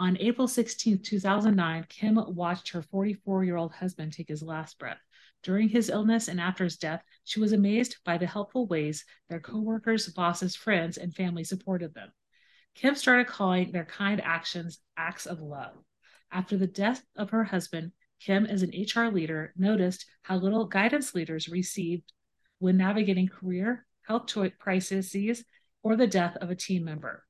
On April 16, 2009, Kim watched her 44 year old husband take his last breath. During his illness and after his death, she was amazed by the helpful ways their coworkers, bosses, friends, and family supported them. Kim started calling their kind actions acts of love. After the death of her husband, Kim, as an HR leader, noticed how little guidance leaders received when navigating career, health crises, or the death of a team member.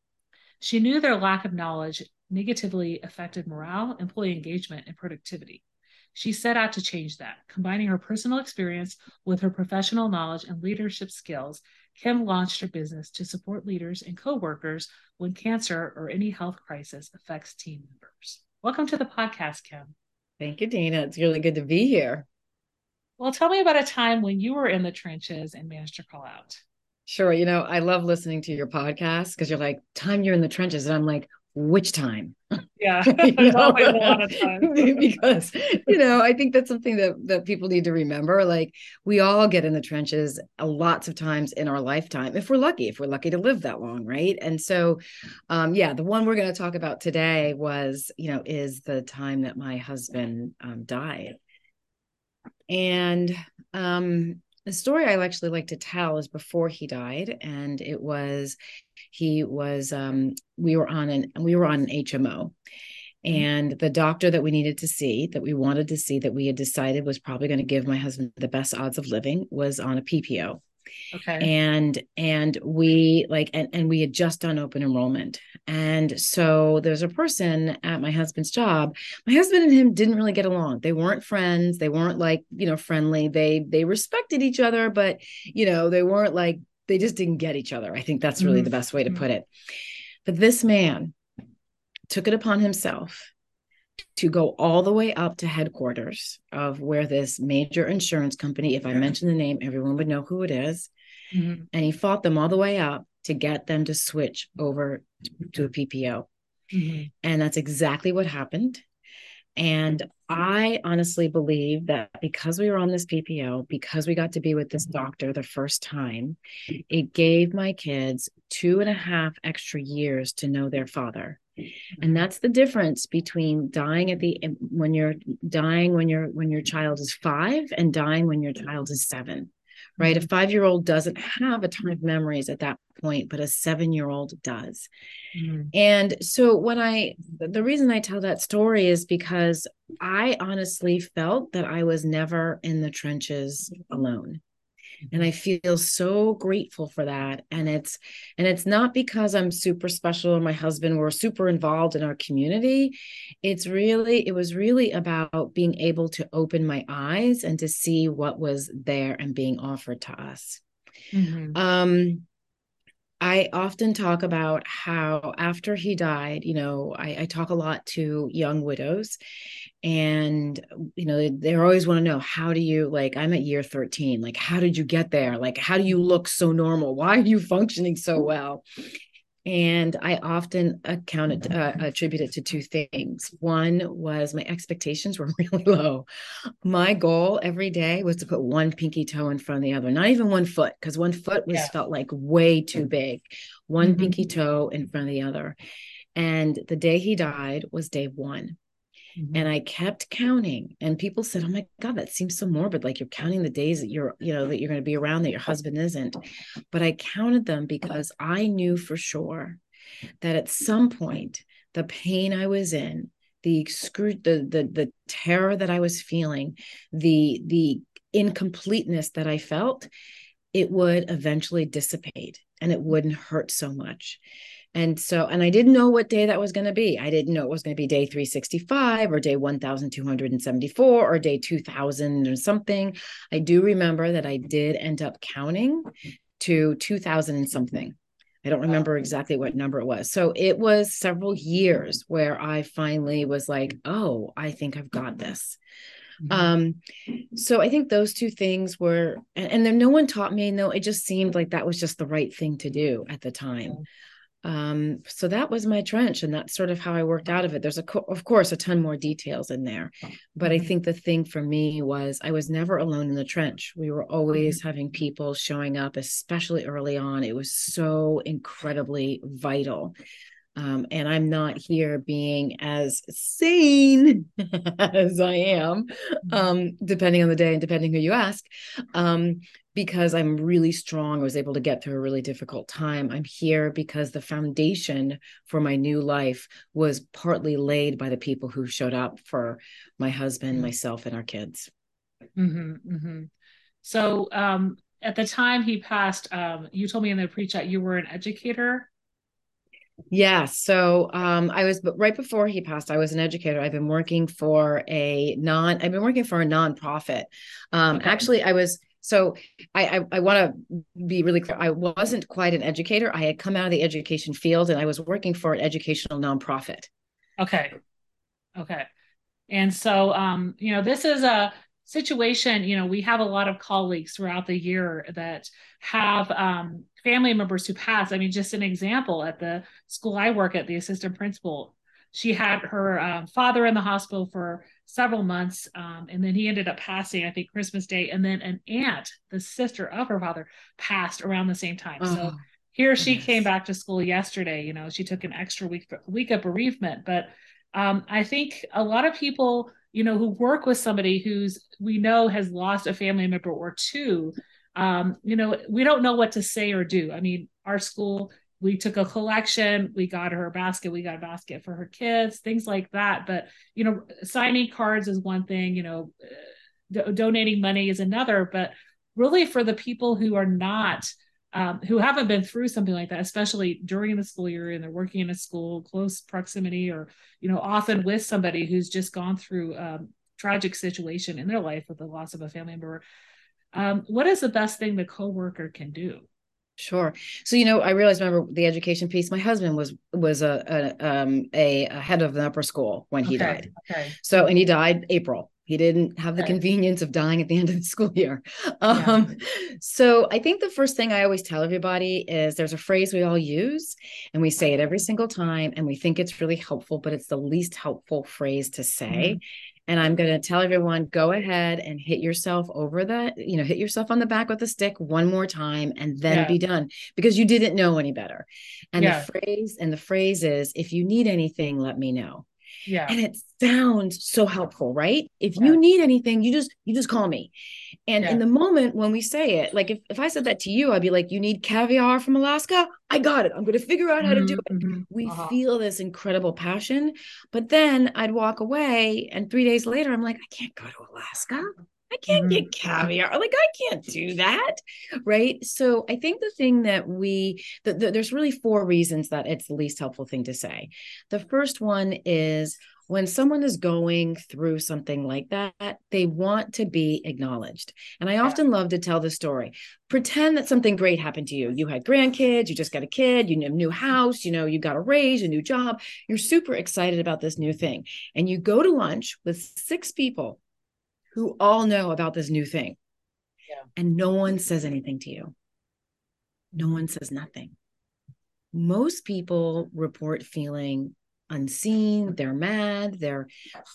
She knew their lack of knowledge negatively affected morale, employee engagement, and productivity. She set out to change that. Combining her personal experience with her professional knowledge and leadership skills, Kim launched her business to support leaders and coworkers when cancer or any health crisis affects team members. Welcome to the podcast, Kim. Thank you, Dana. It's really good to be here. Well, tell me about a time when you were in the trenches and managed to call out. Sure. You know, I love listening to your podcast because you're like, time you're in the trenches. And I'm like, which time? Yeah, you know? a lot of time. because you know, I think that's something that that people need to remember. Like we all get in the trenches lots of times in our lifetime, if we're lucky, if we're lucky to live that long, right? And so, um, yeah, the one we're going to talk about today was, you know, is the time that my husband um, died, and um, the story I actually like to tell is before he died, and it was he was um, we were on an we were on an HMO, mm-hmm. and the doctor that we needed to see that we wanted to see that we had decided was probably going to give my husband the best odds of living was on a PPO okay. And and we like and, and we had just done open enrollment. And so there's a person at my husband's job. My husband and him didn't really get along. They weren't friends. They weren't like you know friendly. They they respected each other but you know they weren't like they just didn't get each other i think that's really mm-hmm. the best way to mm-hmm. put it but this man took it upon himself to go all the way up to headquarters of where this major insurance company, if I mention the name, everyone would know who it is. Mm-hmm. And he fought them all the way up to get them to switch over to a PPO. Mm-hmm. And that's exactly what happened. And I honestly believe that because we were on this PPO, because we got to be with this doctor the first time, it gave my kids two and a half extra years to know their father and that's the difference between dying at the when you're dying when your when your child is five and dying when your child is seven right a mm-hmm. five year old doesn't have a ton of memories at that point but a seven year old does. Mm. and so when i the reason i tell that story is because i honestly felt that i was never in the trenches alone. And i feel so grateful for that. And it's and it's not because i'm super special or my husband were super involved in our community. It's really it was really about being able to open my eyes and to see what was there and being offered to us. Mm-hmm. um I often talk about how after he died, you know, I, I, talk a lot to young widows, and you know, they, they always want to know how do you like? I'm at year 13. Like, how did you get there? Like, how do you look so normal? Why are you functioning so mm. well? And I often account it, uh, attribute it to two things. One was my expectations were really low. My goal every day was to put one pinky toe in front of the other, not even one foot, because one foot was yeah. felt like way too big. One mm-hmm. pinky toe in front of the other. And the day he died was day one. Mm-hmm. And I kept counting, and people said, "Oh my God, that seems so morbid. Like you're counting the days that you're, you know, that you're going to be around that your husband isn't." But I counted them because I knew for sure that at some point, the pain I was in, the excru- the the the terror that I was feeling, the the incompleteness that I felt, it would eventually dissipate and it wouldn't hurt so much. And so, and I didn't know what day that was going to be. I didn't know it was going to be day 365 or day 1274 or day 2000 or something. I do remember that I did end up counting to 2000 and something. I don't remember exactly what number it was. So it was several years where I finally was like, oh, I think I've got this. Mm-hmm. Um, so I think those two things were, and, and then no one taught me. No, it just seemed like that was just the right thing to do at the time. Um, so that was my trench, and that's sort of how I worked out of it. There's a, co- of course, a ton more details in there, but I mm-hmm. think the thing for me was I was never alone in the trench. We were always mm-hmm. having people showing up, especially early on. It was so incredibly vital. Um, and I'm not here being as sane as I am, mm-hmm. um, depending on the day and depending who you ask, um, because I'm really strong. I was able to get through a really difficult time. I'm here because the foundation for my new life was partly laid by the people who showed up for my husband, mm-hmm. myself, and our kids. Mm-hmm, mm-hmm. So, um, at the time he passed, um, you told me in the pre-chat you were an educator yeah. So um, I was, but right before he passed, I was an educator. I've been working for a non, I've been working for a nonprofit. Um, okay. Actually, I was, so I, I, I want to be really clear. I wasn't quite an educator. I had come out of the education field and I was working for an educational nonprofit. Okay. Okay. And so, um, you know, this is a situation, you know, we have a lot of colleagues throughout the year that have um, family members who pass. I mean, just an example at the school I work at, the assistant principal, she had her um, father in the hospital for several months, um, and then he ended up passing, I think, Christmas Day. And then an aunt, the sister of her father, passed around the same time. Oh, so here she came back to school yesterday. You know, she took an extra week week of bereavement, but um, I think a lot of people you know, who work with somebody who's we know has lost a family member or two, um, you know, we don't know what to say or do. I mean, our school, we took a collection, we got her a basket, we got a basket for her kids, things like that. But, you know, signing cards is one thing, you know, do- donating money is another. But really, for the people who are not, um, who haven't been through something like that, especially during the school year and they're working in a school, close proximity, or you know, often with somebody who's just gone through a um, tragic situation in their life with the loss of a family member. Um, what is the best thing the coworker can do? Sure. So you know, I realized. Remember the education piece. My husband was was a a, um, a, a head of an upper school when he okay. died. Okay. So and he died April he didn't have the convenience of dying at the end of the school year. Um, yeah. So I think the first thing I always tell everybody is there's a phrase we all use and we say it every single time and we think it's really helpful, but it's the least helpful phrase to say. Mm-hmm. And I'm going to tell everyone go ahead and hit yourself over the, you know, hit yourself on the back with a stick one more time and then yeah. be done because you didn't know any better. And yeah. the phrase and the phrase is if you need anything, let me know. Yeah. And it sounds so helpful, right? If yeah. you need anything, you just you just call me. And yeah. in the moment when we say it, like if, if I said that to you, I'd be like, you need caviar from Alaska? I got it. I'm going to figure out how mm-hmm, to do it. Mm-hmm. We uh-huh. feel this incredible passion. But then I'd walk away and three days later, I'm like, I can't go to Alaska. I can't mm-hmm. get caviar. Like I can't do that. Right. So I think the thing that we, the, the, there's really four reasons that it's the least helpful thing to say. The first one is when someone is going through something like that, they want to be acknowledged. And I often love to tell the story. Pretend that something great happened to you. You had grandkids, you just got a kid, you have a new house, you know, you got a raise, a new job. You're super excited about this new thing. And you go to lunch with six people who all know about this new thing. Yeah. And no one says anything to you. No one says nothing. Most people report feeling unseen, they're mad, they're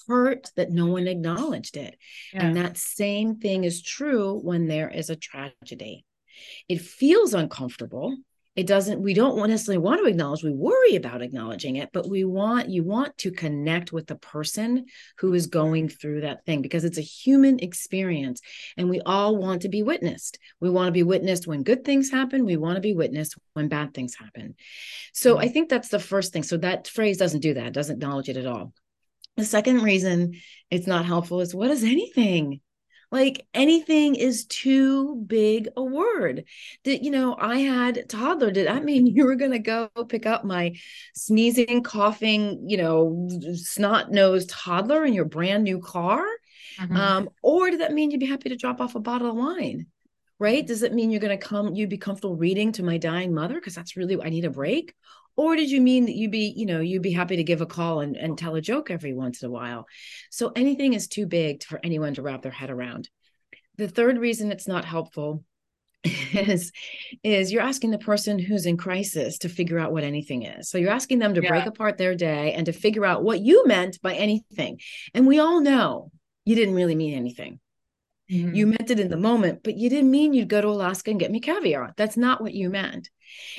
hurt that no one acknowledged it. Yeah. And that same thing is true when there is a tragedy. It feels uncomfortable it doesn't we don't necessarily want to acknowledge we worry about acknowledging it but we want you want to connect with the person who is going through that thing because it's a human experience and we all want to be witnessed. We want to be witnessed when good things happen. We want to be witnessed when bad things happen. So i think that's the first thing. So that phrase doesn't do that doesn't acknowledge it at all. The second reason it's not helpful is what is anything like anything is too big a word. That, you know, I had toddler. Did that mean you were going to go pick up my sneezing, coughing, you know, snot nosed toddler in your brand new car? Mm-hmm. Um, or did that mean you'd be happy to drop off a bottle of wine? Right? Does it mean you're going to come, you'd be comfortable reading to my dying mother? Because that's really, I need a break. Or did you mean that you'd be you know you'd be happy to give a call and, and tell a joke every once in a while? So anything is too big for anyone to wrap their head around. The third reason it's not helpful is is you're asking the person who's in crisis to figure out what anything is. So you're asking them to yeah. break apart their day and to figure out what you meant by anything. And we all know you didn't really mean anything. Mm-hmm. you meant it in the moment but you didn't mean you'd go to alaska and get me caviar. That's not what you meant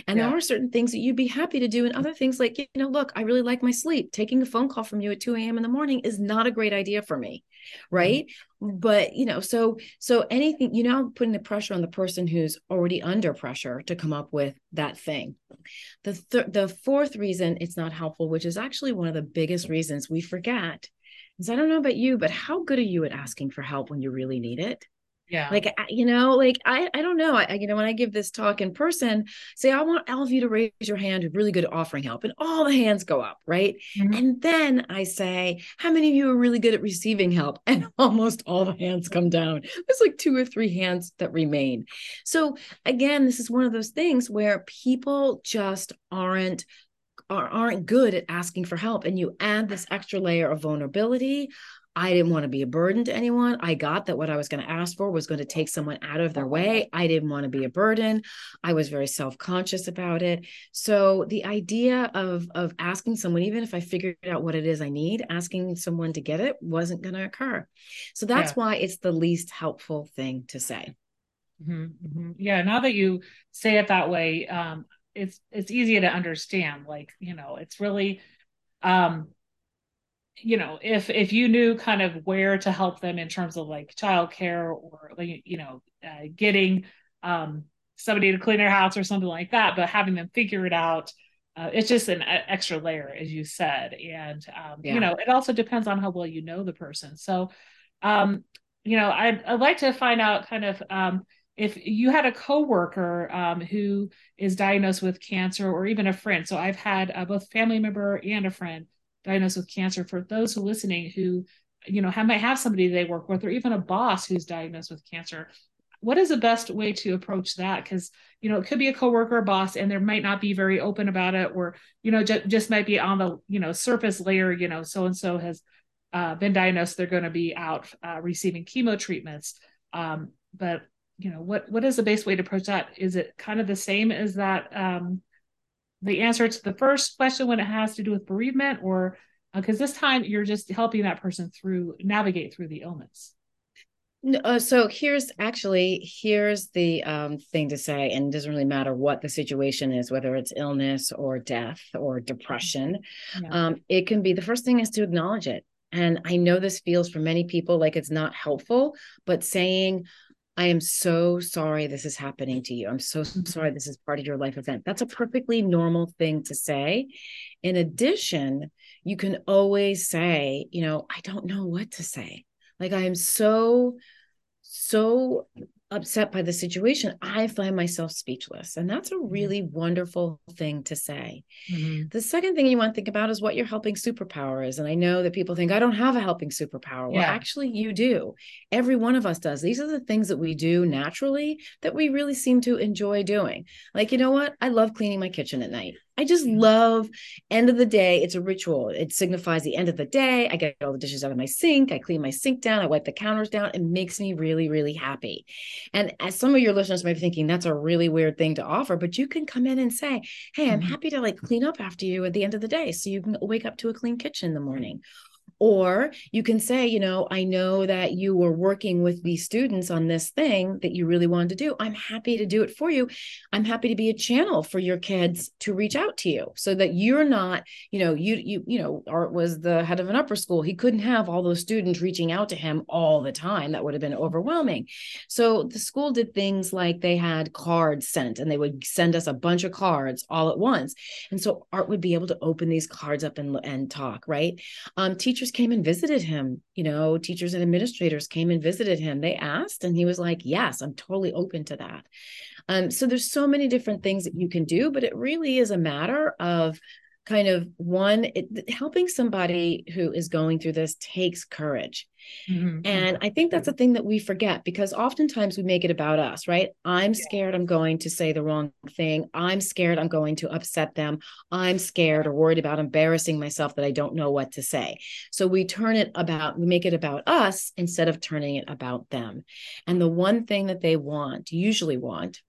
and yeah. there are certain things that you'd be happy to do and other things like you know look i really like my sleep taking a phone call from you at 2 a.m in the morning is not a great idea for me Mm-hmm. right mm-hmm. but you know so so anything you know putting the pressure on the person who's already under pressure to come up with that thing the th- the fourth reason it's not helpful which is actually one of the biggest reasons we forget is i don't know about you but how good are you at asking for help when you really need it yeah. Like you know like i i don't know. I you know when i give this talk in person say i want all of you to raise your hand really good at offering help and all the hands go up right? Mm-hmm. and then i say how many of you are really good at receiving help? And almost all the hands come down. There's like two or three hands that remain. So again this is one of those things where people just aren't aren't good at asking for help and you add this extra layer of vulnerability I didn't want to be a burden to anyone. I got that what I was going to ask for was going to take someone out of their way. I didn't want to be a burden. I was very self-conscious about it. So the idea of of asking someone even if I figured out what it is I need, asking someone to get it wasn't going to occur. So that's yeah. why it's the least helpful thing to say. Mm-hmm, mm-hmm. Yeah, now that you say it that way, um, it's it's easier to understand. Like, you know, it's really um you know if if you knew kind of where to help them in terms of like childcare or like you know uh, getting um somebody to clean their house or something like that but having them figure it out uh, it's just an extra layer as you said. And um, yeah. you know it also depends on how well you know the person. So um you know i'd, I'd like to find out kind of um if you had a coworker um, who is diagnosed with cancer or even a friend. So i've had uh, both family member and a friend diagnosed with cancer for those who listening who you know have, might have somebody they work with or even a boss who's diagnosed with cancer what is the best way to approach that? Because you know it could be a coworker or boss and there might not be very open about it or you know j- just might be on the you know surface layer you know so and so has uh, been diagnosed they're going to be out uh, receiving chemo treatments. Um, but you know what what is the best way to approach that? Is it kind of the same as that um, the answer to the first question when it has to do with bereavement or because uh, this time you're just helping that person through navigate through the illness. Uh, so here's actually here's the um, thing to say and it doesn't really matter what the situation is whether it's illness or death or depression. Yeah. um, it can be the first thing is to acknowledge it. And i know this feels for many people like it's not helpful but saying I am so sorry this is happening to you. I'm so mm-hmm. sorry this is part of your life event. That's a perfectly normal thing to say. In addition, you can always say, you know, I don't know what to say. Like I am so so upset by the situation, I find myself speechless. And that's a mm-hmm. really mm-hmm. wonderful thing to say. Mm-hmm. The second thing you want to think about is what your helping superpower is. And I know that people think, I don't have a helping superpower. Yeah. Well, actually, you do. Every one of us does. These are the things that we do naturally that we really seem to enjoy doing. Like, you know what? I love cleaning my kitchen at night. I just love end of the day. It's a ritual. It signifies the end of the day. I get all the dishes out of my sink. I clean my sink down. I wipe the counters down. It makes me really, really happy. And as some of your listeners might be thinking, that's a really weird thing to offer, but you can come in and say, Hey, I'm mm-hmm. happy to like clean up after you at the end of the day. So you can wake up to a clean kitchen in the morning. Or you can say, you know, I know that you were working with these students on this thing that you really wanted to do. I'm happy to do it for you. I'm happy to be a channel for your kids to reach out to you so that you're not, you know, you, you, you know, Art was the head of an upper school. He couldn't have all those students reaching out to him all the time. That would have been overwhelming. So the school did things like they had cards sent and they would send us a bunch of cards all at once. And so Art would be able to open these cards up and, and talk, right? Um, teachers came and visited him you know teachers and administrators came and visited him. They asked and he was like yes i'm totally open to that. Um, so there's so many different things that you can do but it really is a matter of kind of one it, helping somebody who is going through this takes courage. Mm-hmm. and i think that's a thing that we forget because oftentimes we make it about us right? I'm scared i'm going to say the wrong thing. I'm scared i'm going to upset them. I'm scared or worried about embarrassing myself that i don't know what to say. So we turn it about we make it about us instead of turning it about them. And the one thing that they want usually want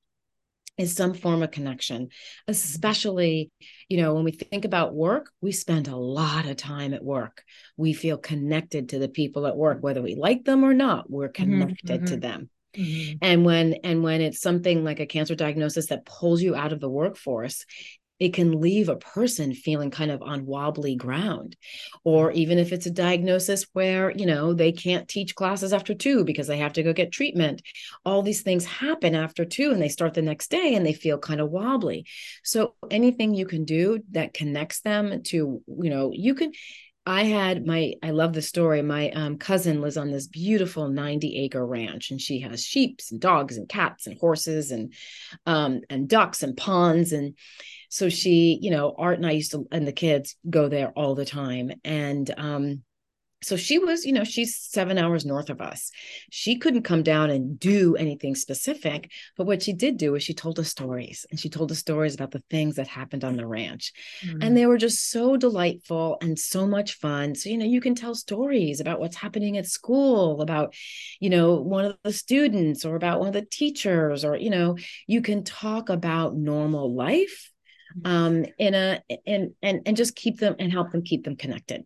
is some form of connection especially you know when we think about work we spend a lot of time at work we feel connected to the people at work whether we like them or not we're mm-hmm, connected mm-hmm. to them mm-hmm. and when and when it's something like a cancer diagnosis that pulls you out of the workforce it can leave a person feeling kind of on wobbly ground or mm-hmm. even if it's a diagnosis where you know they can't teach classes after two because they have to go get treatment all these things happen after two and they start the next day and they feel kind of wobbly so anything you can do that connects them to you know you can I had my, I love the story. My um, cousin lives on this beautiful 90 acre ranch and she has sheep and dogs and cats and horses and, um, and ducks and ponds. And so she, you know, Art and I used to, and the kids go there all the time. And um, so she was, you know, she's seven hours north of us. She couldn't come down and do anything specific, but what she did do is she told us stories and she told us stories about the things that happened on the ranch. Mm-hmm. And they were just so delightful and so much fun. So, you know, you can tell stories about what's happening at school, about, you know, one of the students or about one of the teachers, or, you know, you can talk about normal life um, in a and and and just keep them and help them keep them connected.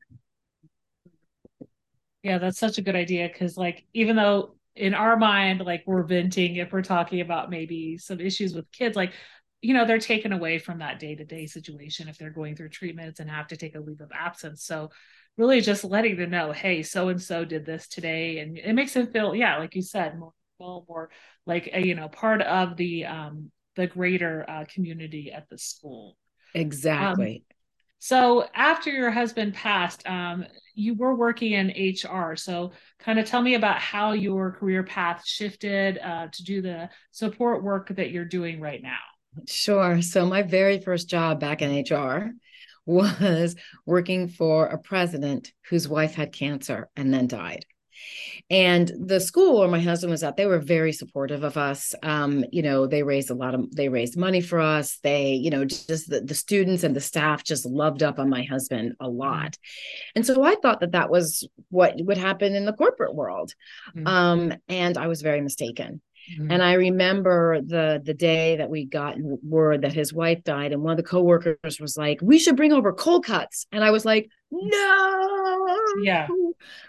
Yeah, that's such a good idea because like even though in our mind like we're venting if we're talking about maybe some issues with kids like you know they're taken away from that day-to-day situation if they're going through treatments and have to take a leave of absence so really just letting them know hey so and so did this today and it makes them feel yeah like you said more more like a, you know part of the um the greater uh, community at the school. Exactly. Um, so after your husband passed, um, you were working in HR. So kind of tell me about how your career path shifted uh, to do the support work that you're doing right now. Sure. So my very first job back in HR was working for a president whose wife had cancer and then died. And the school where my husband was at, they were very supportive of us. Um, you know, they raised a lot of, they raised money for us. They, you know, just the, the students and the staff just loved up on my husband a mm-hmm. lot. And so I thought that that was what would happen in the corporate world. Mm-hmm. Um, and I was very mistaken. Mm-hmm. And I remember the the day that we got word that his wife died, and one of the coworkers was like, "We should bring over cold cuts," and I was like, "No, yeah,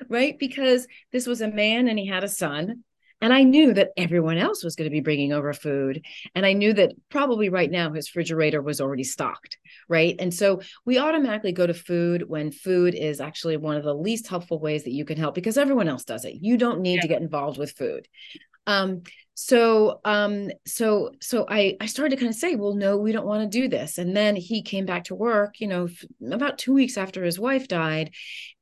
right," because this was a man and he had a son, and I knew that everyone else was going to be bringing over food. And I knew that probably right now his refrigerator was already stocked. Right. And so we automatically go to food when food is actually one of the least helpful ways that you can help because everyone else does it. You don't need yeah. to get involved with food. Um, so um so so i i started to kind of say well no we don't want to do this. And then he came back to work you know f- about 2 weeks after his wife died.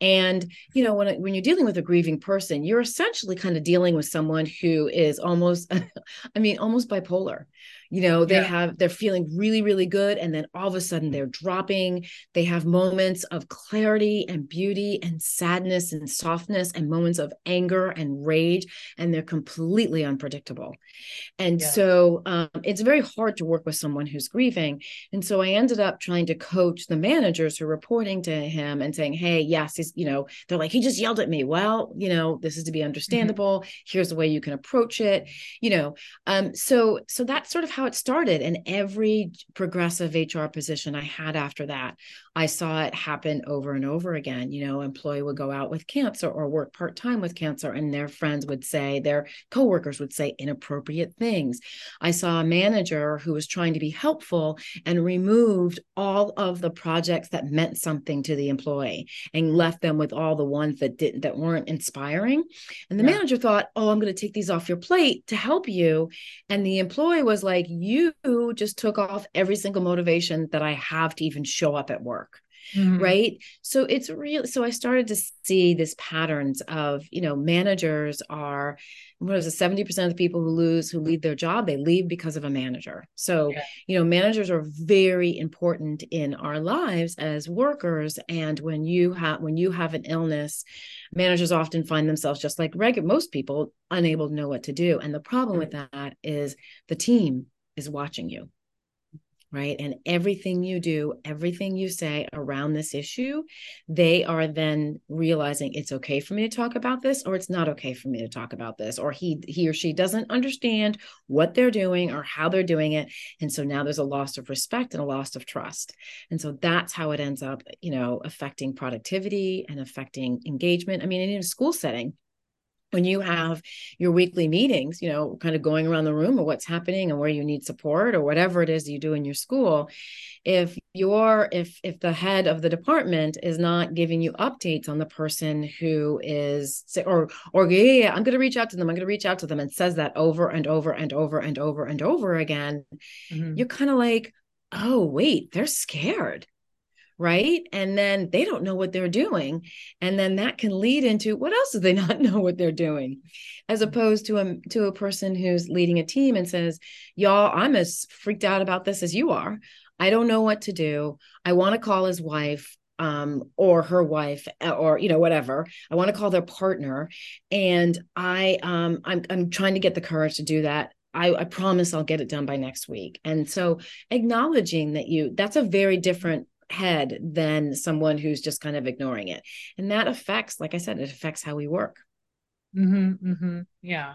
And you know when when you're dealing with a grieving person you're essentially kind of dealing with someone who is almost i mean almost bipolar. You know they yeah. have they're feeling really really good and then all of a sudden they're dropping. They have moments of clarity and beauty and sadness and softness and moments of anger and rage and they're completely unpredictable and yeah. so um, it's very hard to work with someone who's grieving and so i ended up trying to coach the managers who are reporting to him and saying hey yes he's you know they're like he just yelled at me well you know this is to be mm-hmm. understandable mm-hmm. here's the way you can approach it you know um so so that's sort of how it started. And every progressive HR position I had after that, I saw it happen over and over again. You know, employee would go out with cancer or work part time with cancer, and their friends would say, their coworkers would say inappropriate things. I saw a manager who was trying to be helpful and removed all of the projects that meant something to the employee and left them with all the ones that didn't that weren't inspiring. And the yeah. manager thought, "Oh, I'm going to take these off your plate to help you." And the employee was like, "You just took off every single motivation that I have to even show up at work." Mm-hmm. right? So it's real so i started to see this patterns of you know managers are what is it 70% of the people who lose who leave their job they leave because of a manager. So yeah. you know managers are very important in our lives as workers and when you have when you have an illness managers often find themselves just like regular most people unable to know what to do. And the problem with that is the team is watching you right? And everything you do, everything you say around this issue, they are then realizing it's okay for me to talk about this or it's not okay for me to talk about this or he he or she doesn't understand what they're doing or how they're doing it. And so now there's a loss of respect and a loss of trust. And so that's how it ends up, you know, affecting productivity and affecting engagement. I mean, in a school setting, when you have your weekly meetings, you know, kind of going around the room of what's happening and where you need support or whatever it is you do in your school, if you're if if the head of the department is not giving you updates on the person who is or or yeah, yeah, yeah I'm going to reach out to them, I'm going to reach out to them and says that over and over and over and over and over again, mm-hmm. you're kind of like, oh wait, they're scared right? And then they don't know what they're doing and then that can lead into what else do they not know what they're doing? As opposed to a to a person who's leading a team and says y'all i'm as freaked out about this as you are. I don't know what to do. I want to call his wife um, or her wife or you know whatever. I want to call their partner and i um, I'm, I'm trying to get the courage to do that. I, I, promise I'll get it done by next week. And so acknowledging that you, that's a very different head than someone who's just kind of ignoring it. And that affects like i said it affects how we work. Mm-hmm, mm-hmm. yeah.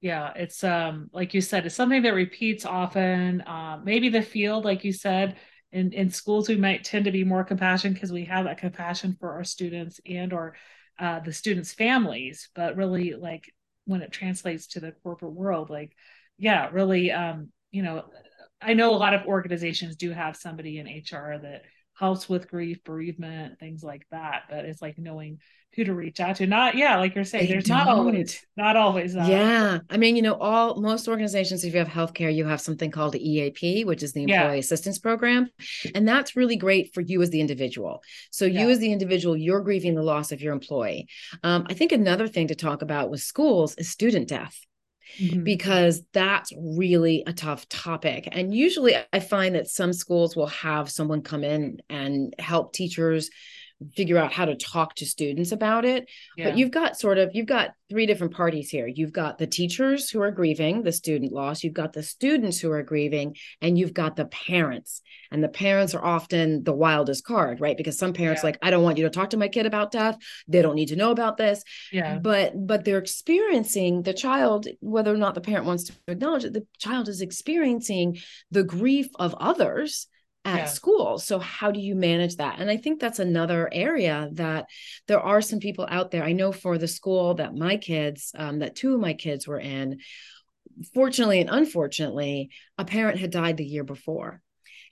Yeah it's um like you said it's something that repeats often. Uh, maybe the field like you said in in schools we might tend to be more compassionate because we have that compassion for our students and or uh, the students families. But really like when it translates to the corporate world like yeah really um you know i know a lot of organizations do have somebody in hr that helps with grief, bereavement, things like that. But it's like knowing who to reach out to. Not, yeah, like you're saying, they there's don't. not always, not always. That. Yeah. I mean, you know, all most organizations, if you have healthcare, you have something called EAP, which is the Employee yeah. Assistance Program. And that's really great for you as the individual. So yeah. you as the individual, you're grieving the loss of your employee. Um, I think another thing to talk about with schools is student death. Mm-hmm. because that's really a tough topic. And usually I find that some schools will have someone come in and help teachers figure out how to talk to students about it. Yeah. but you've got sort of you've got three different parties here. You've got the teachers who are grieving the student loss. You've got the students who are grieving and you've got the parents. And the parents are often the wildest card right? Because some parents yeah. like i don't want you to talk to my kid about death. They don't need to know about this. Yeah. But but they're experiencing the child whether or not the parent wants to acknowledge it the child is experiencing the grief of others at yeah. school. So how do you manage that? And I think that's another area that there are some people out there. I know for the school that my kids, um, that two of my kids were in, fortunately and unfortunately, a parent had died the year before.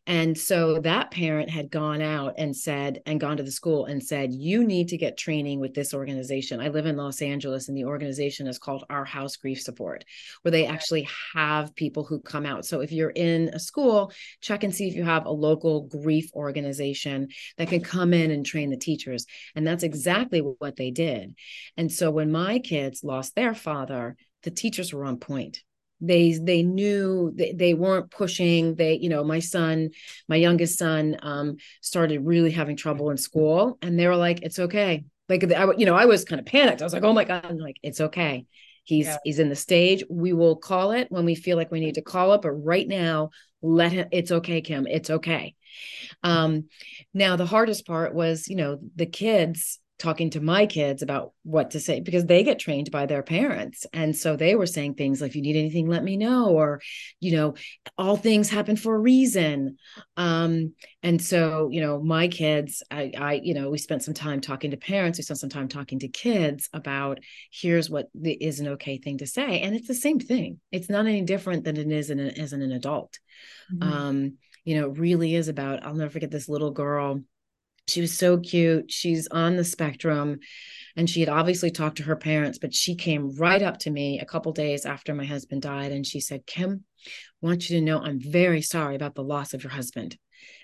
And so that parent had gone out and said, and gone to the school and said, you need to get training with this organization. I live in Los Angeles, and the organization is called Our House Grief Support, where they actually have people who come out. So if you're in a school, check and see if you have a local grief organization that can come in and train the teachers. And that's exactly what they did. And so when my kids lost their father, the teachers were on point they they knew they, they weren't pushing they you know my son my youngest son um started really having trouble in school and they were like it's okay. Like I, you know i was kind of panicked. I was like oh my god I'm like it's okay. He's yeah. he's in the stage. We will call it when we feel like we need to call it but right now let him it's okay kim. It's okay. Um now the hardest part was you know the kids talking to my kids about what to say because they get trained by their parents. And so they were saying things like if you need anything let me know or you know all things happen for a reason. Um and so you know my kids i i you know we spent some time talking to parents. We spent some time talking to kids about here's what is an okay thing to say. And it's the same thing. It's not any different than it is in as an adult. Mm-hmm. um you know it really is about i'll never forget this little girl she was so cute. She's on the spectrum and she had obviously talked to her parents, but she came right up to me a couple days after my husband died and she said, "Kim, I want you to know I'm very sorry about the loss of your husband."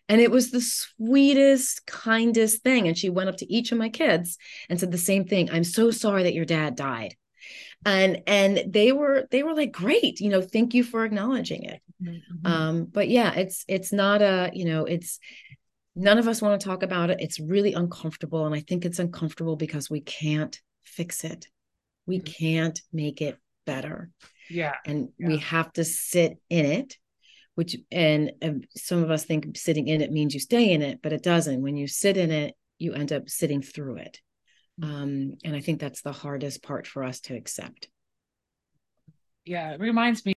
And it was the sweetest, kindest thing. And she went up to each of my kids and said the same thing. I'm so sorry that your dad died. And and they were they were like, great, you know, thank you for acknowledging it. Mm-hmm. Um, but yeah, it's it's not a, you know, it's none of us want to talk about it. It's really uncomfortable. And I think it's uncomfortable because we can't fix it. We mm-hmm. can't make it better. Yeah. And yeah. we have to sit in it which and uh, some of us think sitting in it means you stay in it but it doesn't when you sit in it you end up sitting through it mm-hmm. um, and i think that's the hardest part for us to accept yeah it reminds me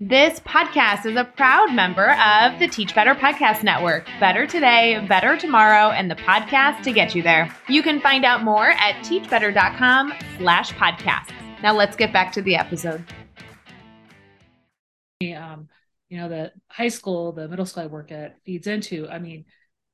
this podcast is a proud member of the Teach Better Podcast Network. Better today, better tomorrow, and the podcast to get you there. You can find out more at teachbetter.com slash podcasts. Now let's get back to the episode. Um, you know, the high school, the middle school I work at feeds into. I mean,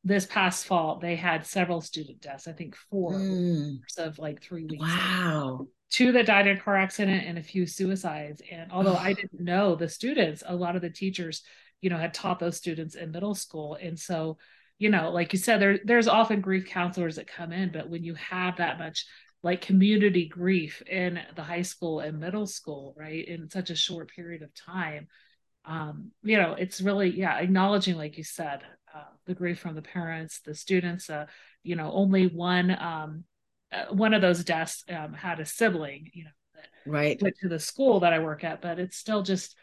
this past fall, they had several student deaths, I think four mm. of like three weeks. Wow. Two that died in a car accident and a few suicides. And although I didn't know the students, a lot of the teachers, you know, had taught those students in middle school. And so, you know, like you said, there, there's often grief counselors that come in, but when you have that much like community grief in the high school and middle school, right, in such a short period of time, um, you know, it's really, yeah, acknowledging, like you said, uh, the grief from the parents, the students. Uh, you know, only one um, uh, one of those deaths um, had a sibling. You know, that right went to the school that I work at, but it's still just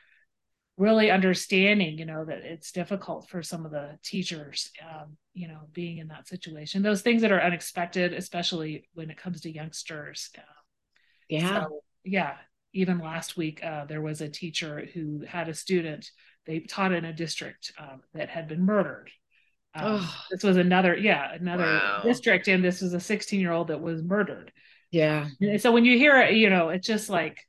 really understanding. You know, that it's difficult for some of the teachers. Um, you know, being in that situation, those things that are unexpected, especially when it comes to youngsters. Uh, yeah. So, yeah, even last week, uh, there was a teacher who had a student they taught in a district um, that had been murdered. Um, oh. This was another, yeah, another wow. district, and this was a 16 year old that was murdered. Yeah. And so when you hear it, you know, it's just like,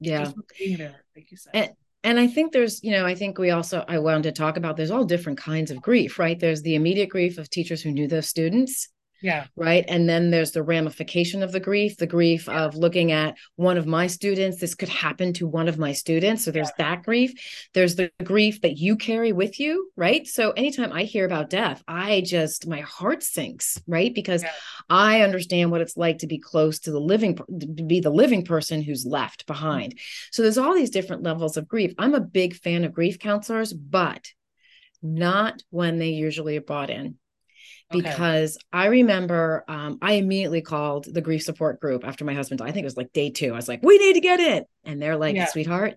yeah, just there, like you said. And, and I think there's, you know, I think we also I wanted to talk about there's all different kinds of grief, right? There's the immediate grief of teachers who knew those students yeah. Right. And then there's the ramification of the grief, the grief yeah. of looking at one of my students. This could happen to one of my students. So there's yeah. that grief. There's the grief that you carry with you. Right. So anytime I hear about death, I just, my heart sinks. Right. Because yeah. I understand what it's like to be close to the living, to be the living person who's left behind. So there's all these different levels of grief. I'm a big fan of grief counselors, but not when they usually are brought in because okay. I remember um, I immediately called the grief support group after my husband died. I think it was like day two. I was like, we need to get in. And they're like, yeah. sweetheart,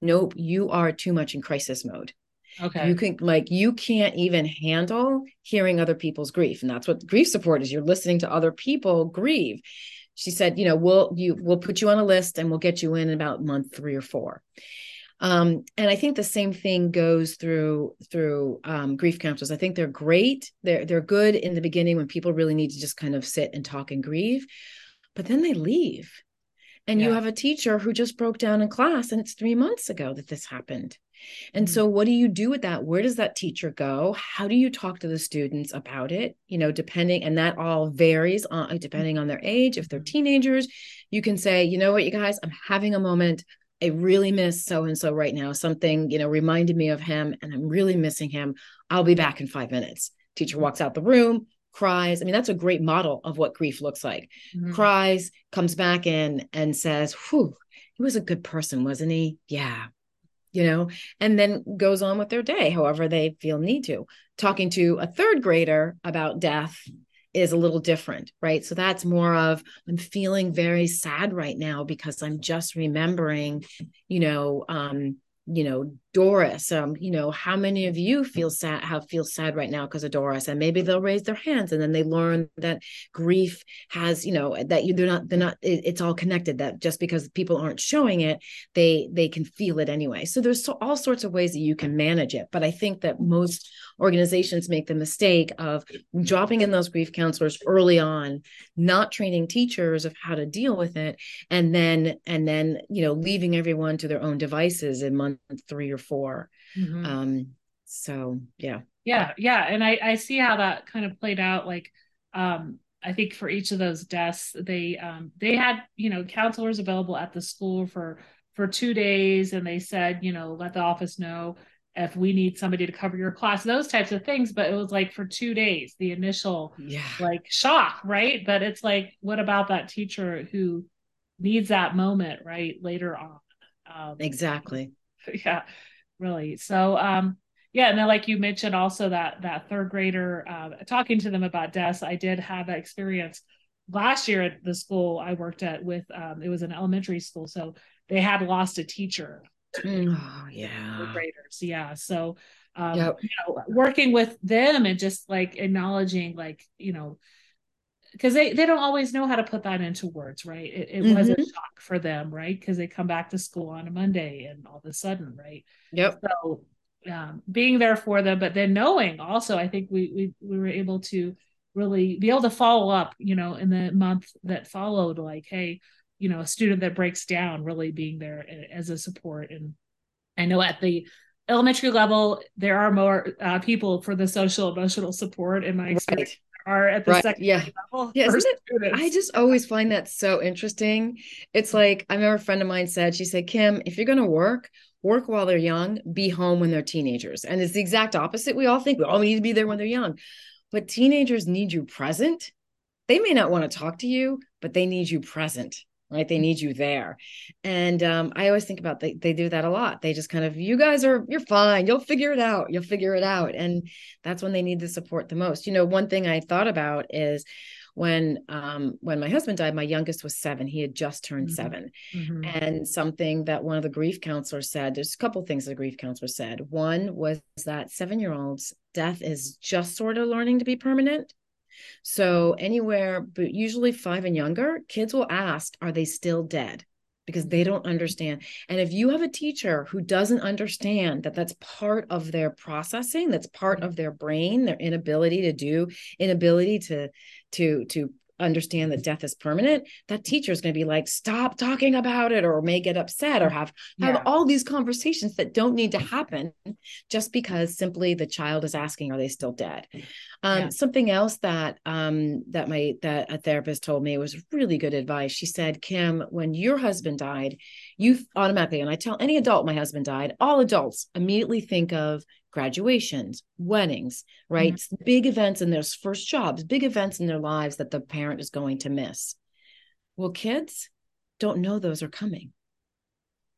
nope, you are too much in crisis mode. Okay. You can like you can't even handle hearing other people's grief. And that's what grief support is. You're listening to other people grieve. She said, you know, we'll you we'll put you on a list and we'll get you in about month three or four. Um, and I think the same thing goes through through um, grief counselors. I think they're great. They're they're good in the beginning when people really need to just kind of sit and talk and grieve, but then they leave. And yeah. you have a teacher who just broke down in class, and it's three months ago that this happened. And mm-hmm. so, what do you do with that? Where does that teacher go? How do you talk to the students about it? You know, depending, and that all varies on depending on their age. If they're mm-hmm. teenagers, you can say, you know what, you guys, I'm having a moment. I really miss so and so right now. Something, you know, reminded me of him and I'm really missing him. I'll be back in five minutes. Teacher walks out the room, cries. I mean, that's a great model of what grief looks like. Mm-hmm. Cries, comes back in and says, Whew, he was a good person, wasn't he? Yeah. You know, and then goes on with their day, however they feel need to. Talking to a third grader about death is a little different, right? So that's more of I'm feeling very sad right now because I'm just remembering, you know, um, you know, Doris, um, you know, how many of you feel sad, have feel sad right now because of Doris? And maybe they'll raise their hands and then they learn that grief has, you know, that you they're not, they're not, it, it's all connected that just because people aren't showing it, they, they can feel it anyway. So there's so, all sorts of ways that you can manage it. But I think that most organizations make the mistake of dropping in those grief counselors early on, not training teachers of how to deal with it. And then, and then, you know, leaving everyone to their own devices in month three or four. Mm-hmm. Um, so yeah. Yeah, yeah. And I, I see how that kind of played out. Like um I think for each of those deaths, they um they had, you know, counselors available at the school for for two days and they said, you know, let the office know if we need somebody to cover your class, those types of things. But it was like for two days, the initial Yeah. like shock, right? But it's like, what about that teacher who needs that moment, right? Later on. Um, Exactly. yeah, really. So, um, yeah, and then like you mentioned also that that third grader uh, talking to them about deaths. I did have that experience last year at the school I worked at with um, it was an elementary school, so they had lost a teacher. Oh third yeah. graders, yeah. So, um, Yep. you know, working with them and just like acknowledging, like you know, because they they don't always know how to put that into words, right? It, it was a Mhm. shock for them, right? Because they come back to school on a Monday and all of a sudden, right? Yep. so um, being there for them but then knowing also i think we we we were able to really be able to follow up you know in the month that followed like hey you know a student that breaks down really being there as a support and i know at the elementary level there are more uh, people for the social emotional support in my experience Right. Are at the Right. second Yeah. level Yeah, isn't it- I just always find that so interesting. It's like I remember a friend of mine said, she said, Kim, if you're going to work, work while they're young, be home when they're teenagers. And it's the exact opposite. We all think we all need to be there when they're young, but teenagers need you present. They may not want to talk to you, but they need you present, right? They need you there. And um, I always think about they, they do that a lot. They just kind of, you guys are, you're fine. You'll figure it out. You'll figure it out. And that's when they need the support the most. You know, one thing I thought about is when um when my husband died my youngest was seven he had just turned Mhm. seven Mhm. and something that one of the grief counselors said there's a couple things the grief counselor said one was that seven year olds death is just sort of learning to be permanent so anywhere but usually five and younger kids will ask are they still dead? Because they don't understand. And if you have a teacher who doesn't understand that that's part of their processing that's part of their brain their inability to do inability to to to understand that death is permanent that teacher is going to be like stop talking about it or may get upset or have have Yeah. all these conversations that don't need to happen just because simply the child is asking are they still dead um, Yeah. something else that um, that my that a therapist told me was really good advice she said kim when your husband died you automatically and i tell any adult my husband died all adults immediately think of graduations weddings right? Mm-hmm. Big events in their first jobs big events in their lives that the parent is going to miss. Well kids don't know those are coming.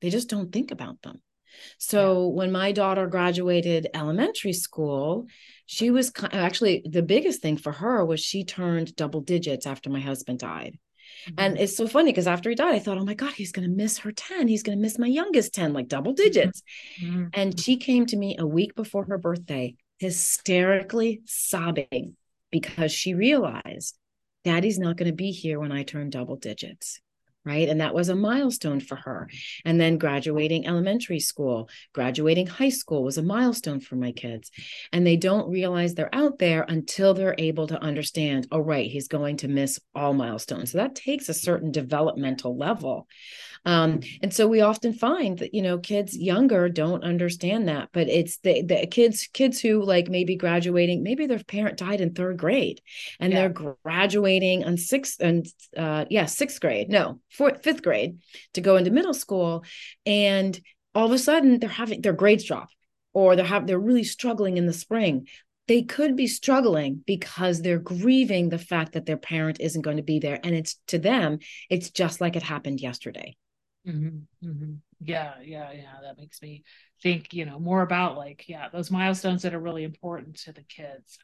They just don't think about them. So when my daughter graduated elementary school she was actually the biggest thing for her was she turned double digits after my husband died and it's so funny because after he died i thought oh my god he's going to miss her 10 he's going to miss my youngest 10 like double digits Mhm. and she came to me a week before her birthday, hysterically sobbing because she realized daddy's not going to be here when I turn double digits. Right. And that was a milestone for her. And then graduating elementary school, graduating high school was a milestone for my kids. And they don't realize they're out there until they're able to understand, oh, right, he's going to miss all milestones. So that takes a certain developmental level. Um, and so we often find that you know kids younger don't understand that, but it's the the kids kids who like maybe graduating, maybe their parent died in third grade, and Yeah. they're graduating on sixth and uh, yeah sixth grade, no fourth fifth grade to go into middle school, and all of a sudden they're having their grades drop, or they're have they're really struggling in the spring. They could be struggling because they're grieving the fact that their parent isn't going to be there, and it's to them it's just like it happened yesterday. Hmm hmm Yeah, yeah, yeah. That makes me think, you know, more about like, yeah, those milestones that are really important to the kids.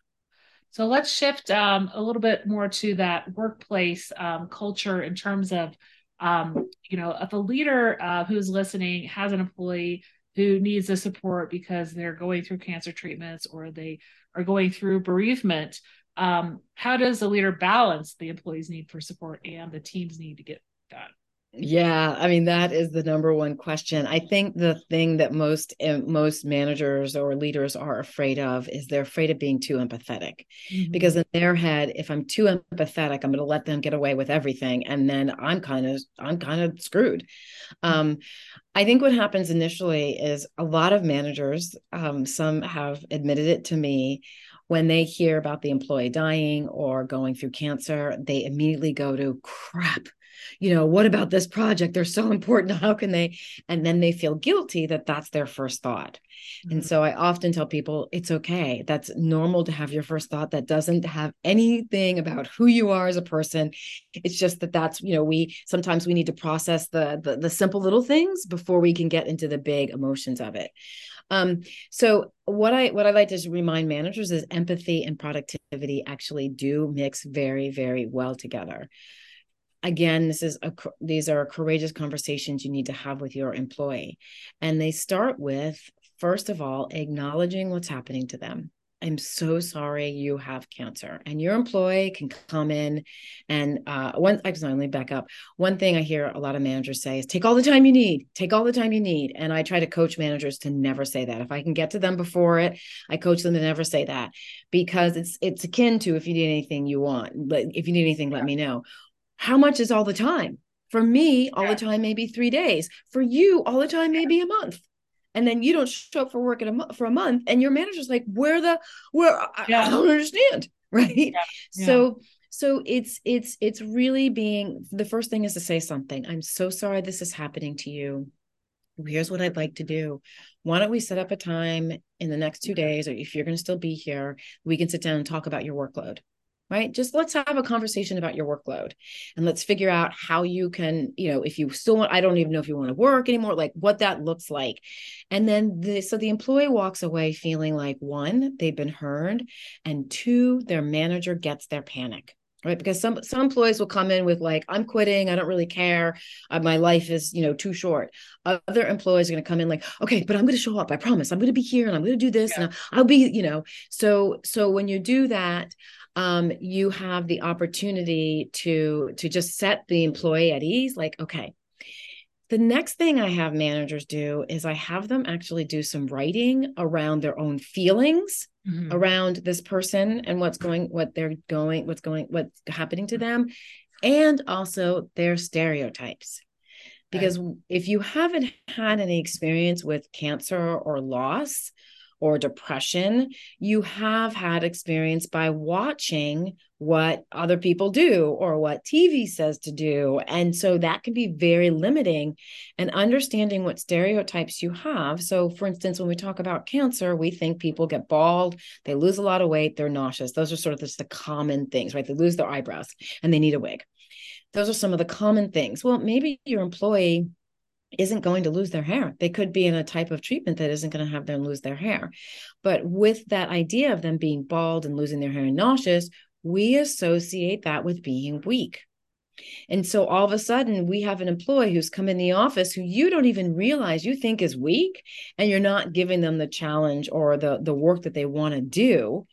So let's shift um, a little bit more to that workplace um, culture in terms of, um, you know, if a leader uh, who's listening has an employee who needs the support because they're going through cancer treatments or they are going through bereavement, um, how does the leader balance the employee's need for support and the team's need to get done? Yeah, I mean that is the number one question. I think the thing that most uh, most managers or leaders are afraid of is they're afraid of being too empathetic. Because in their head, if I'm too empathetic, I'm going to let them get away with everything and then I'm kind of I'm kind of screwed. Um I think what happens initially is a lot of managers, um, some have admitted it to me, when they hear about the employee dying or going through cancer, they immediately go to crap. You know, what about this project? They're so important. How can they? And then they feel guilty that that's their first thought. Mm-hmm. And so I often tell people it's okay. That's normal to have your first thought that doesn't have anything about who you are as a person. It's just that that's, you know, we sometimes we need to process the the, the simple little things before we can get into the big emotions of it. Um, so what I what I like to remind managers is empathy and productivity actually do mix very very well together. Again, this is a these are courageous conversations you need to have with your employee, and they start with first of all acknowledging what's happening to them. I'm so sorry you have cancer. And your employee can come in and uh one I can only back up. One thing I hear a lot of managers say is take all the time you need, take all the time you need. And I try to coach managers to never say that. If I can get to them before it, I coach them to never say that because it's it's akin to if you need anything you want, but if you need anything, let me know. How much is all the time? For me, all the time maybe three days. For you, all the time maybe a month and then you don't show up for work in a mo- for a month and your manager's like where the where yeah. I, don't understand right yeah. Yeah. so so it's it's it's really being the first thing is to say something i'm so sorry this is happening to you here's what i'd like to do why don't we set up a time in the next two days or if you're going to still be here we can sit down and talk about your workload right? Just let's have a conversation about your workload and let's figure out how you can you know if you still want i don't even know if you want to work anymore like what that looks like. And then the so the employee walks away feeling like one they've been heard and two their manager gets their panic right? Because some some employees will come in with like i'm quitting i don't really care uh, my life is you know too short. Other employees are going to come in like okay but i'm going to show up i promise. I'm going to be here and i'm going to do this yeah. and I'll be you know? So so when you do that um, you have the opportunity to to just set the employee at ease like okay the next thing i have managers do is i have them actually do some writing around their own feelings mm-hmm. around this person and what's going what they're going what's going what's happening to them and also their stereotypes because right. if you haven't had any experience with cancer or loss or depression, you have had experience by watching what other people do or what TV says to do. And so that can be very limiting and understanding what stereotypes you have. So, for instance, when we talk about cancer, we think people get bald, they lose a lot of weight, they're nauseous. Those are sort of just the common things, right? They lose their eyebrows and they need a wig. Those are some of the common things. Well, maybe your employee isn't going to lose their hair. They could be in a type of treatment that isn't going to have them lose their hair. But with that idea of them being bald and losing their hair and nauseous, we associate that with being weak. And so all of a sudden, we have an employee who's come in the office who you don't even realize you think is weak, and you're not giving them the challenge or the, the work that they want to do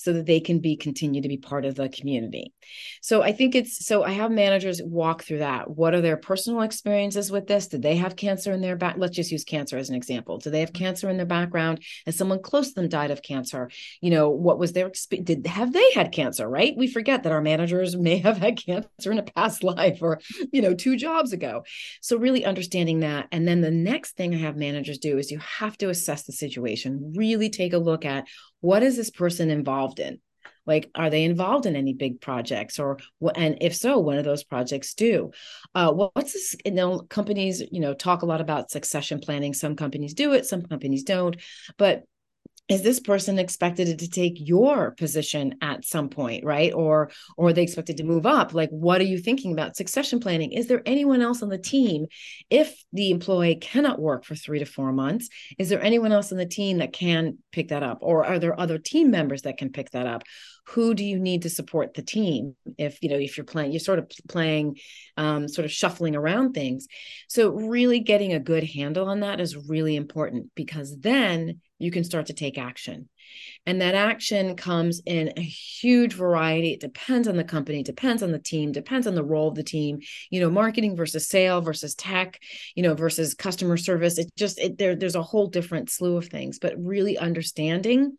so that they can be continue to be part of the community. So I think it's so I have managers walk through that. What are their personal experiences with this? Did they have cancer in their back? Let's just use cancer as an example. Do they have cancer in their background? Has someone close to them died of cancer? You know, what was their experience? Did have they had cancer? Right? We forget that our managers may have had cancer in a past life or you know two jobs ago. So really understanding that, and then the next thing I have managers do is you have to assess the situation. Really take a look at what is this person involved in? Like are they involved in any big projects or and if so what do those projects do? Uh, what's this you know companies you know talk a lot about succession planning. Some companies do it some companies don't. But is this person expected to take your position at some point right? Or or are they expected to move up? Like what are you thinking about succession planning? Is there anyone else on the team if the employee cannot work for 3 to 4 months is there anyone else on the team that can pick that up? Or are there other team members that can pick that up who do you need to support the team if you know if you're playing you're sort of playing um, sort of shuffling around things so really getting a good handle on that is really important because then you can start to take action. And that action comes in a huge variety. It depends on the company, depends on the team, depends on the role of the team, you know, marketing versus sale versus tech, you know, versus customer service. It just, it, there, there's a whole different slew of things, but really understanding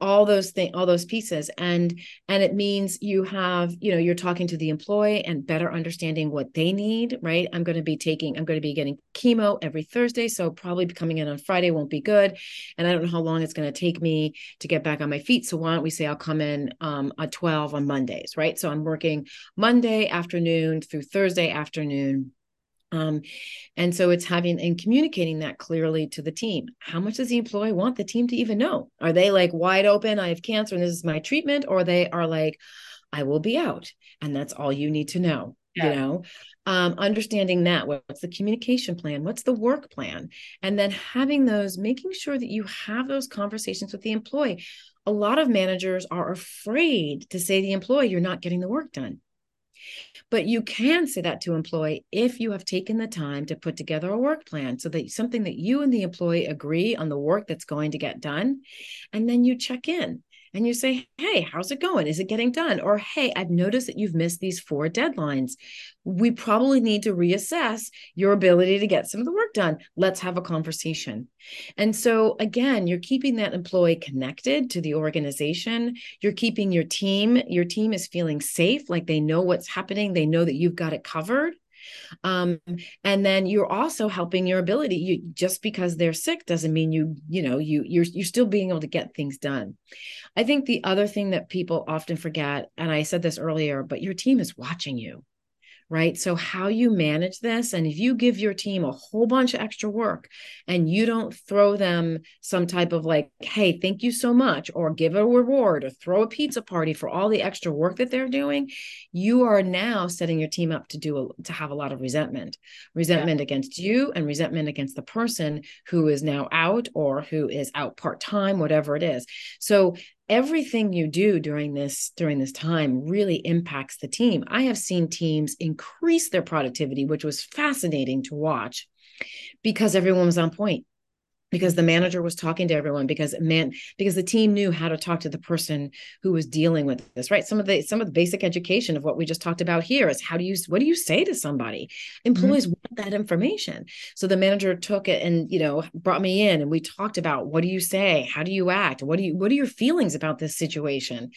all those things all those pieces. And and it means you have you know you're talking to the employee and better understanding what they need right? I'm going to be taking i'm going to be getting chemo every thursday so probably coming in on friday won't be good. And i don't know how long it's going to take me to get back on my feet so why don't we say i'll come in um, at 12 on mondays right? So i'm working monday afternoon through thursday afternoon um, and so it's having and communicating that clearly to the team. How much does the employee want the team to even know? Are they like wide open? I have cancer and this is my treatment, or they are like, I will be out, and that's all you need to know. Yeah. You know, um, understanding that what's the communication plan, what's the work plan, and then having those, making sure that you have those conversations with the employee. A lot of managers are afraid to say to the employee, "You're not getting the work done." But you can say that to employee if you have taken the time to put together a work plan so that something that you and the employee agree on the work that's going to get done. And then you check in and you say, Hey, how's it going? Is it getting done? Or, Hey, I've noticed that you've missed these four deadlines. We probably need to reassess your ability to get some of the work done. Let's have a conversation. And so, again, you're keeping that employee connected to the organization. You're keeping your team, your team is feeling safe, like they know what's happening, they know that you've got it covered um, and then you're also helping your ability. You just because they're sick doesn't mean you you know you you're you're still being able to get things done. I think the other thing that people often forget and i said this earlier but your team is watching you right? So, how you manage this, and if you give your team a whole bunch of extra work and you don't throw them some type of like, hey, thank you so much, or give a reward or throw a pizza party for all the extra work that they're doing, you are now setting your team up to do a, to have a lot of resentment, resentment yeah. against you and resentment against the person who is now out or who is out part time, whatever it is. So, everything you do during this during this time really impacts the team. I have seen teams increase their productivity which was fascinating to watch because everyone was on point because the manager was talking to everyone because man because the team knew how to talk to the person who was dealing with this right? Some of the some of the basic education of what we just talked about here is how do you what do you say to somebody? Employees mm-hmm. want that information. So the manager took it and you know brought me in and we talked about what do you say? How do you act? What do you what are your feelings about this situation?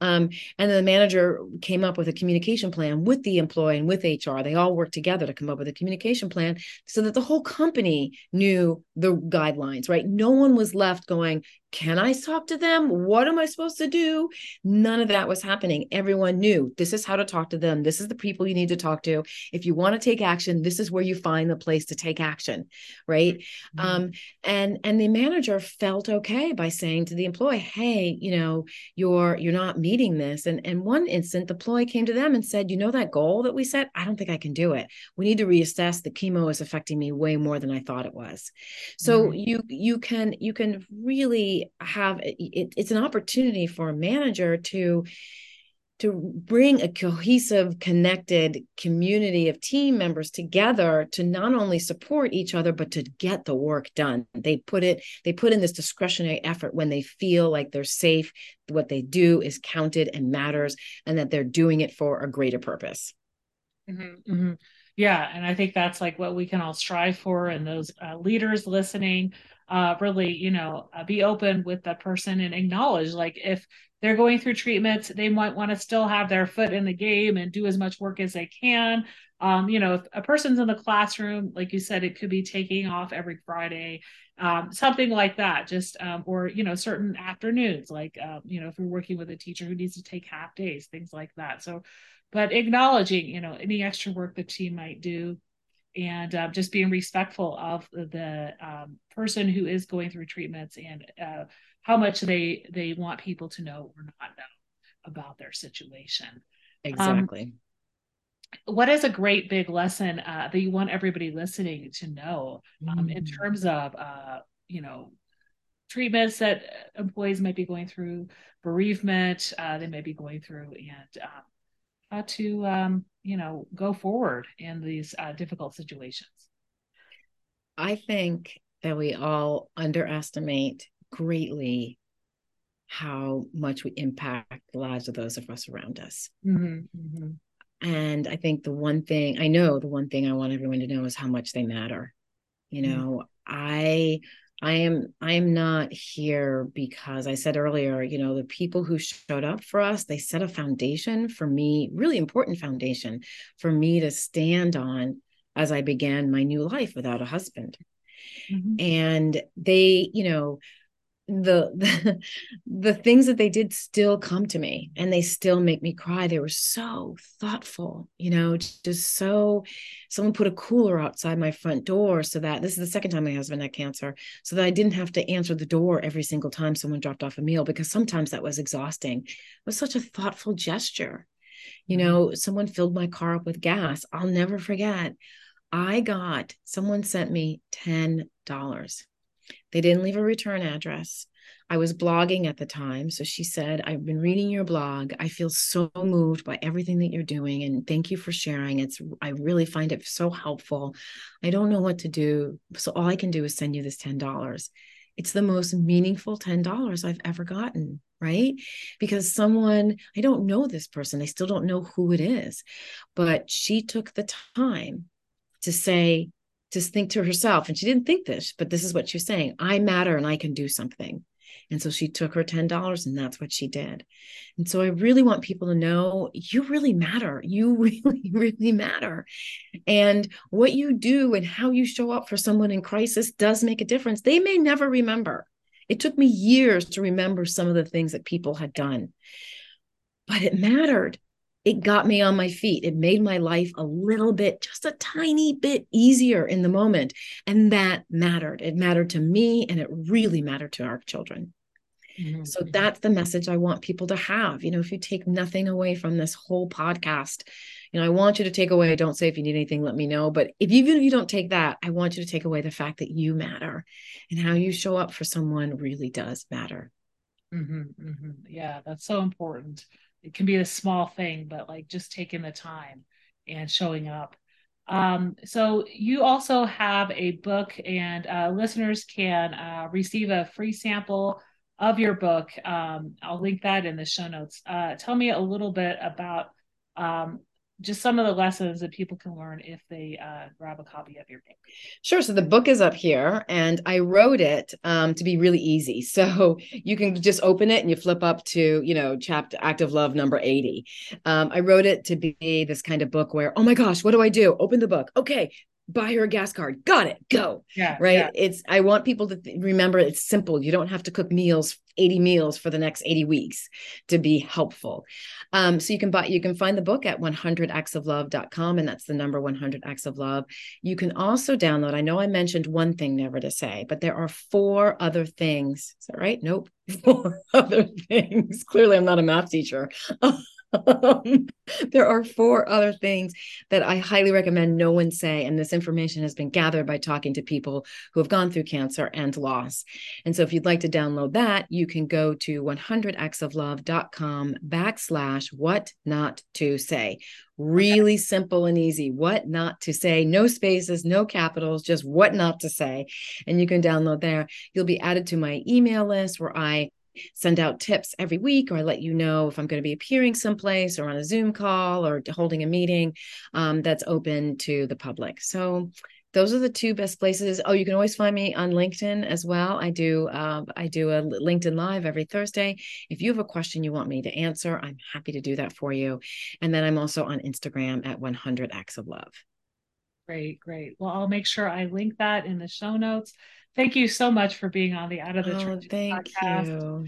Um, and then the manager came up with a communication plan with the employee and with hr they all worked together to come up with a communication plan so that the whole company knew the guidelines guidelines, right? No one was left going, can I talk to them? What am I supposed to do? None of that was happening. Everyone knew this is how to talk to them. This is the people you need to talk to. If you want to take action, this is where you find the place to take action, right? Mm-hmm. Um, and and the manager felt okay by saying to the employee, "Hey, you know, you're you're not meeting this." And and one instant, the employee came to them and said, "You know that goal that we set? I don't think I can do it. We need to reassess. The chemo is affecting me way more than I thought it was." So mm-hmm. you you can you can really have it, it's an opportunity for a manager to to bring a cohesive connected community of team members together to not only support each other but to get the work done. They put it they put in this discretionary effort when they feel like they're safe. What they do is counted and matters and that they're doing it for a greater purpose. Mm-hmm, mm-hmm. yeah and i think that's like what we can all strive for and those uh, leaders listening uh, really, you know, uh, be open with the person and acknowledge like if they're going through treatments, they might want to still have their foot in the game and do as much work as they can. Um, you know, if a person's in the classroom, like you said, it could be taking off every Friday, um, something like that. Just um, or you know, certain afternoons, like um, you know, if you're working with a teacher who needs to take half days, things like that. So, but acknowledging, you know, any extra work the team might do and uh, just being respectful of the um, person who is going through treatments and uh, how much they they want people to know or not know about their situation exactly um, what is a great big lesson uh, that you want everybody listening to know um, mm. in terms of uh, you know treatments that employees might be going through bereavement uh, they may be going through and um, how to um, you know go forward in these uh, difficult situations i think that we all underestimate greatly how much we impact the lives of those of us around us mm-hmm, mm-hmm. and i think the one thing i know the one thing i want everyone to know is how much they matter you mm. know mm-hmm. i I am I am not here because I said earlier, you know, the people who showed up for us, they set a foundation for me, really important foundation for me to stand on as I began my new life without a husband. Mm-hmm. And they, you know, the, the the things that they did still come to me and they still make me cry. They were so thoughtful you know just so someone put a cooler outside my front door so that this is the second time my husband had cancer so that i didn't have to answer the door every single time someone dropped off a meal because sometimes that was exhausting. It was such a thoughtful gesture. You mm-hmm. know someone filled my car up with gas. I'll never forget. I got someone sent me $10 they didn't leave a return address. I was blogging at the time. So she said, I've been reading your blog. I feel so moved by everything that you're doing. And thank you for sharing. It's, I really find it so helpful. I don't know what to do. So all I can do is send you this $10. It's the most meaningful $10 I've ever gotten, right? Because someone, I don't know this person, I still don't know who it is, but she took the time to say, to think to herself, and she didn't think this, but this is what she's saying I matter and I can do something. And so she took her $10 and that's what she did. And so I really want people to know you really matter. You really, really matter. And what you do and how you show up for someone in crisis does make a difference. They may never remember. It took me years to remember some of the things that people had done, but it mattered it got me on my feet. It made my life a little bit, just a tiny bit easier in the moment. And that mattered. It mattered to me and it really mattered to our children. Mm-hmm. So that's the message I want people to have. You know, if you take nothing away from this whole podcast, you know, I want you to take away, don't say if you need anything, let me know. But if even if you don't take that, I want you to take away the fact that you matter and how you show up for someone really does matter. Mm-hmm, mm-hmm. Yeah, that's so important it can be a small thing, but like just taking the time and showing up. Um, so you also have a book, and uh, listeners can uh, receive a free sample of your book. Um, I'll link that in the show notes. Uh, tell me a little bit about um, just some of the lessons that people can learn if they uh, grab a copy of your book. Sure. So the book is up here, and I wrote it um, to be really easy. So you can just open it and you flip up to, you know, chapter Act of Love number 80. Um, I wrote it to be this kind of book where, oh my gosh, what do I do? Open the book. Okay, buy her a gas card. Got it. Go. Yeah. Right. Yeah. It's, I want people to th- remember it's simple. You don't have to cook meals, 80 meals for the next 80 weeks to be helpful. Um, so you can buy, you can find the book at 100actsoflove.com and that's the number 100 acts of love. You can also download, I know I mentioned one thing never to say, but there are four other things. Is that right? Nope. Four other things. Clearly I'm not a math teacher. Um, there are four other things that I highly recommend no one say. And this information has been gathered by talking to people who have gone through cancer and loss. And so if you'd like to download that, you can go to 100actsoflove.com backslash what not to say. Really simple and easy. What not to say. No spaces, no capitals, just what not to say. And you can download there. You'll be added to my email list where I send out tips every week, or I let you know if I'm going to be appearing someplace or on a Zoom call or holding a meeting um, that's open to the public. So those are the two best places. Oh, you can always find me on LinkedIn as well. I do uh, I do a LinkedIn live every Thursday. If you have a question you want me to answer, I'm happy to do that for you. And then I'm also on Instagram at 100 acts of love. Great, great. Well, I'll make sure I link that in the show notes. Thank you so much for being on the Out of the oh, Trenches podcast. You.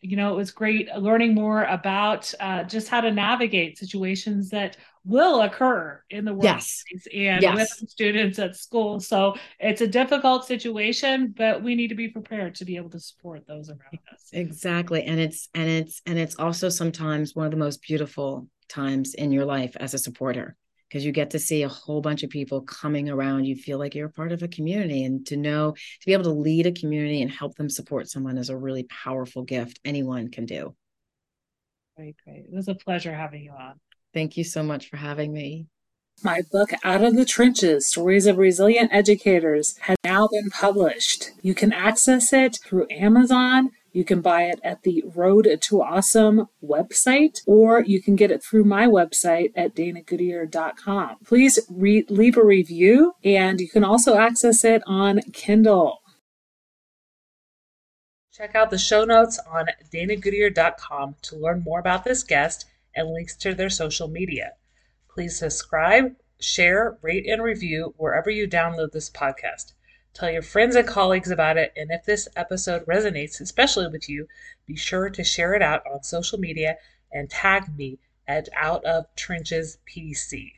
you. know, it was great learning more about uh, just how to navigate situations that will occur in the workplace yes. and yes. with students at school. So it's a difficult situation, but we need to be prepared to be able to support those around us. Exactly, and it's and it's and it's also sometimes one of the most beautiful times in your life as a supporter because you get to see a whole bunch of people coming around. You feel like you're a part of a community, and to know to be able to lead a community and help them support someone is a really powerful gift anyone can do. Great, great. It was a pleasure having you on. Thank you so much for having me. My book, Out of the Trenches Stories of Resilient Educators, has now been published. You can access it through Amazon you can buy it at the Road to Awesome website, or you can get it through my website at danagoodier.com. Please re- leave a review, and you can also access it on Kindle. Check out the show notes on danagoodier.com to learn more about this guest and links to their social media. Please subscribe, share, rate, and review wherever you download this podcast. Tell your friends and colleagues about it, and if this episode resonates especially with you, be sure to share it out on social media and tag me at Out of Trenches PC.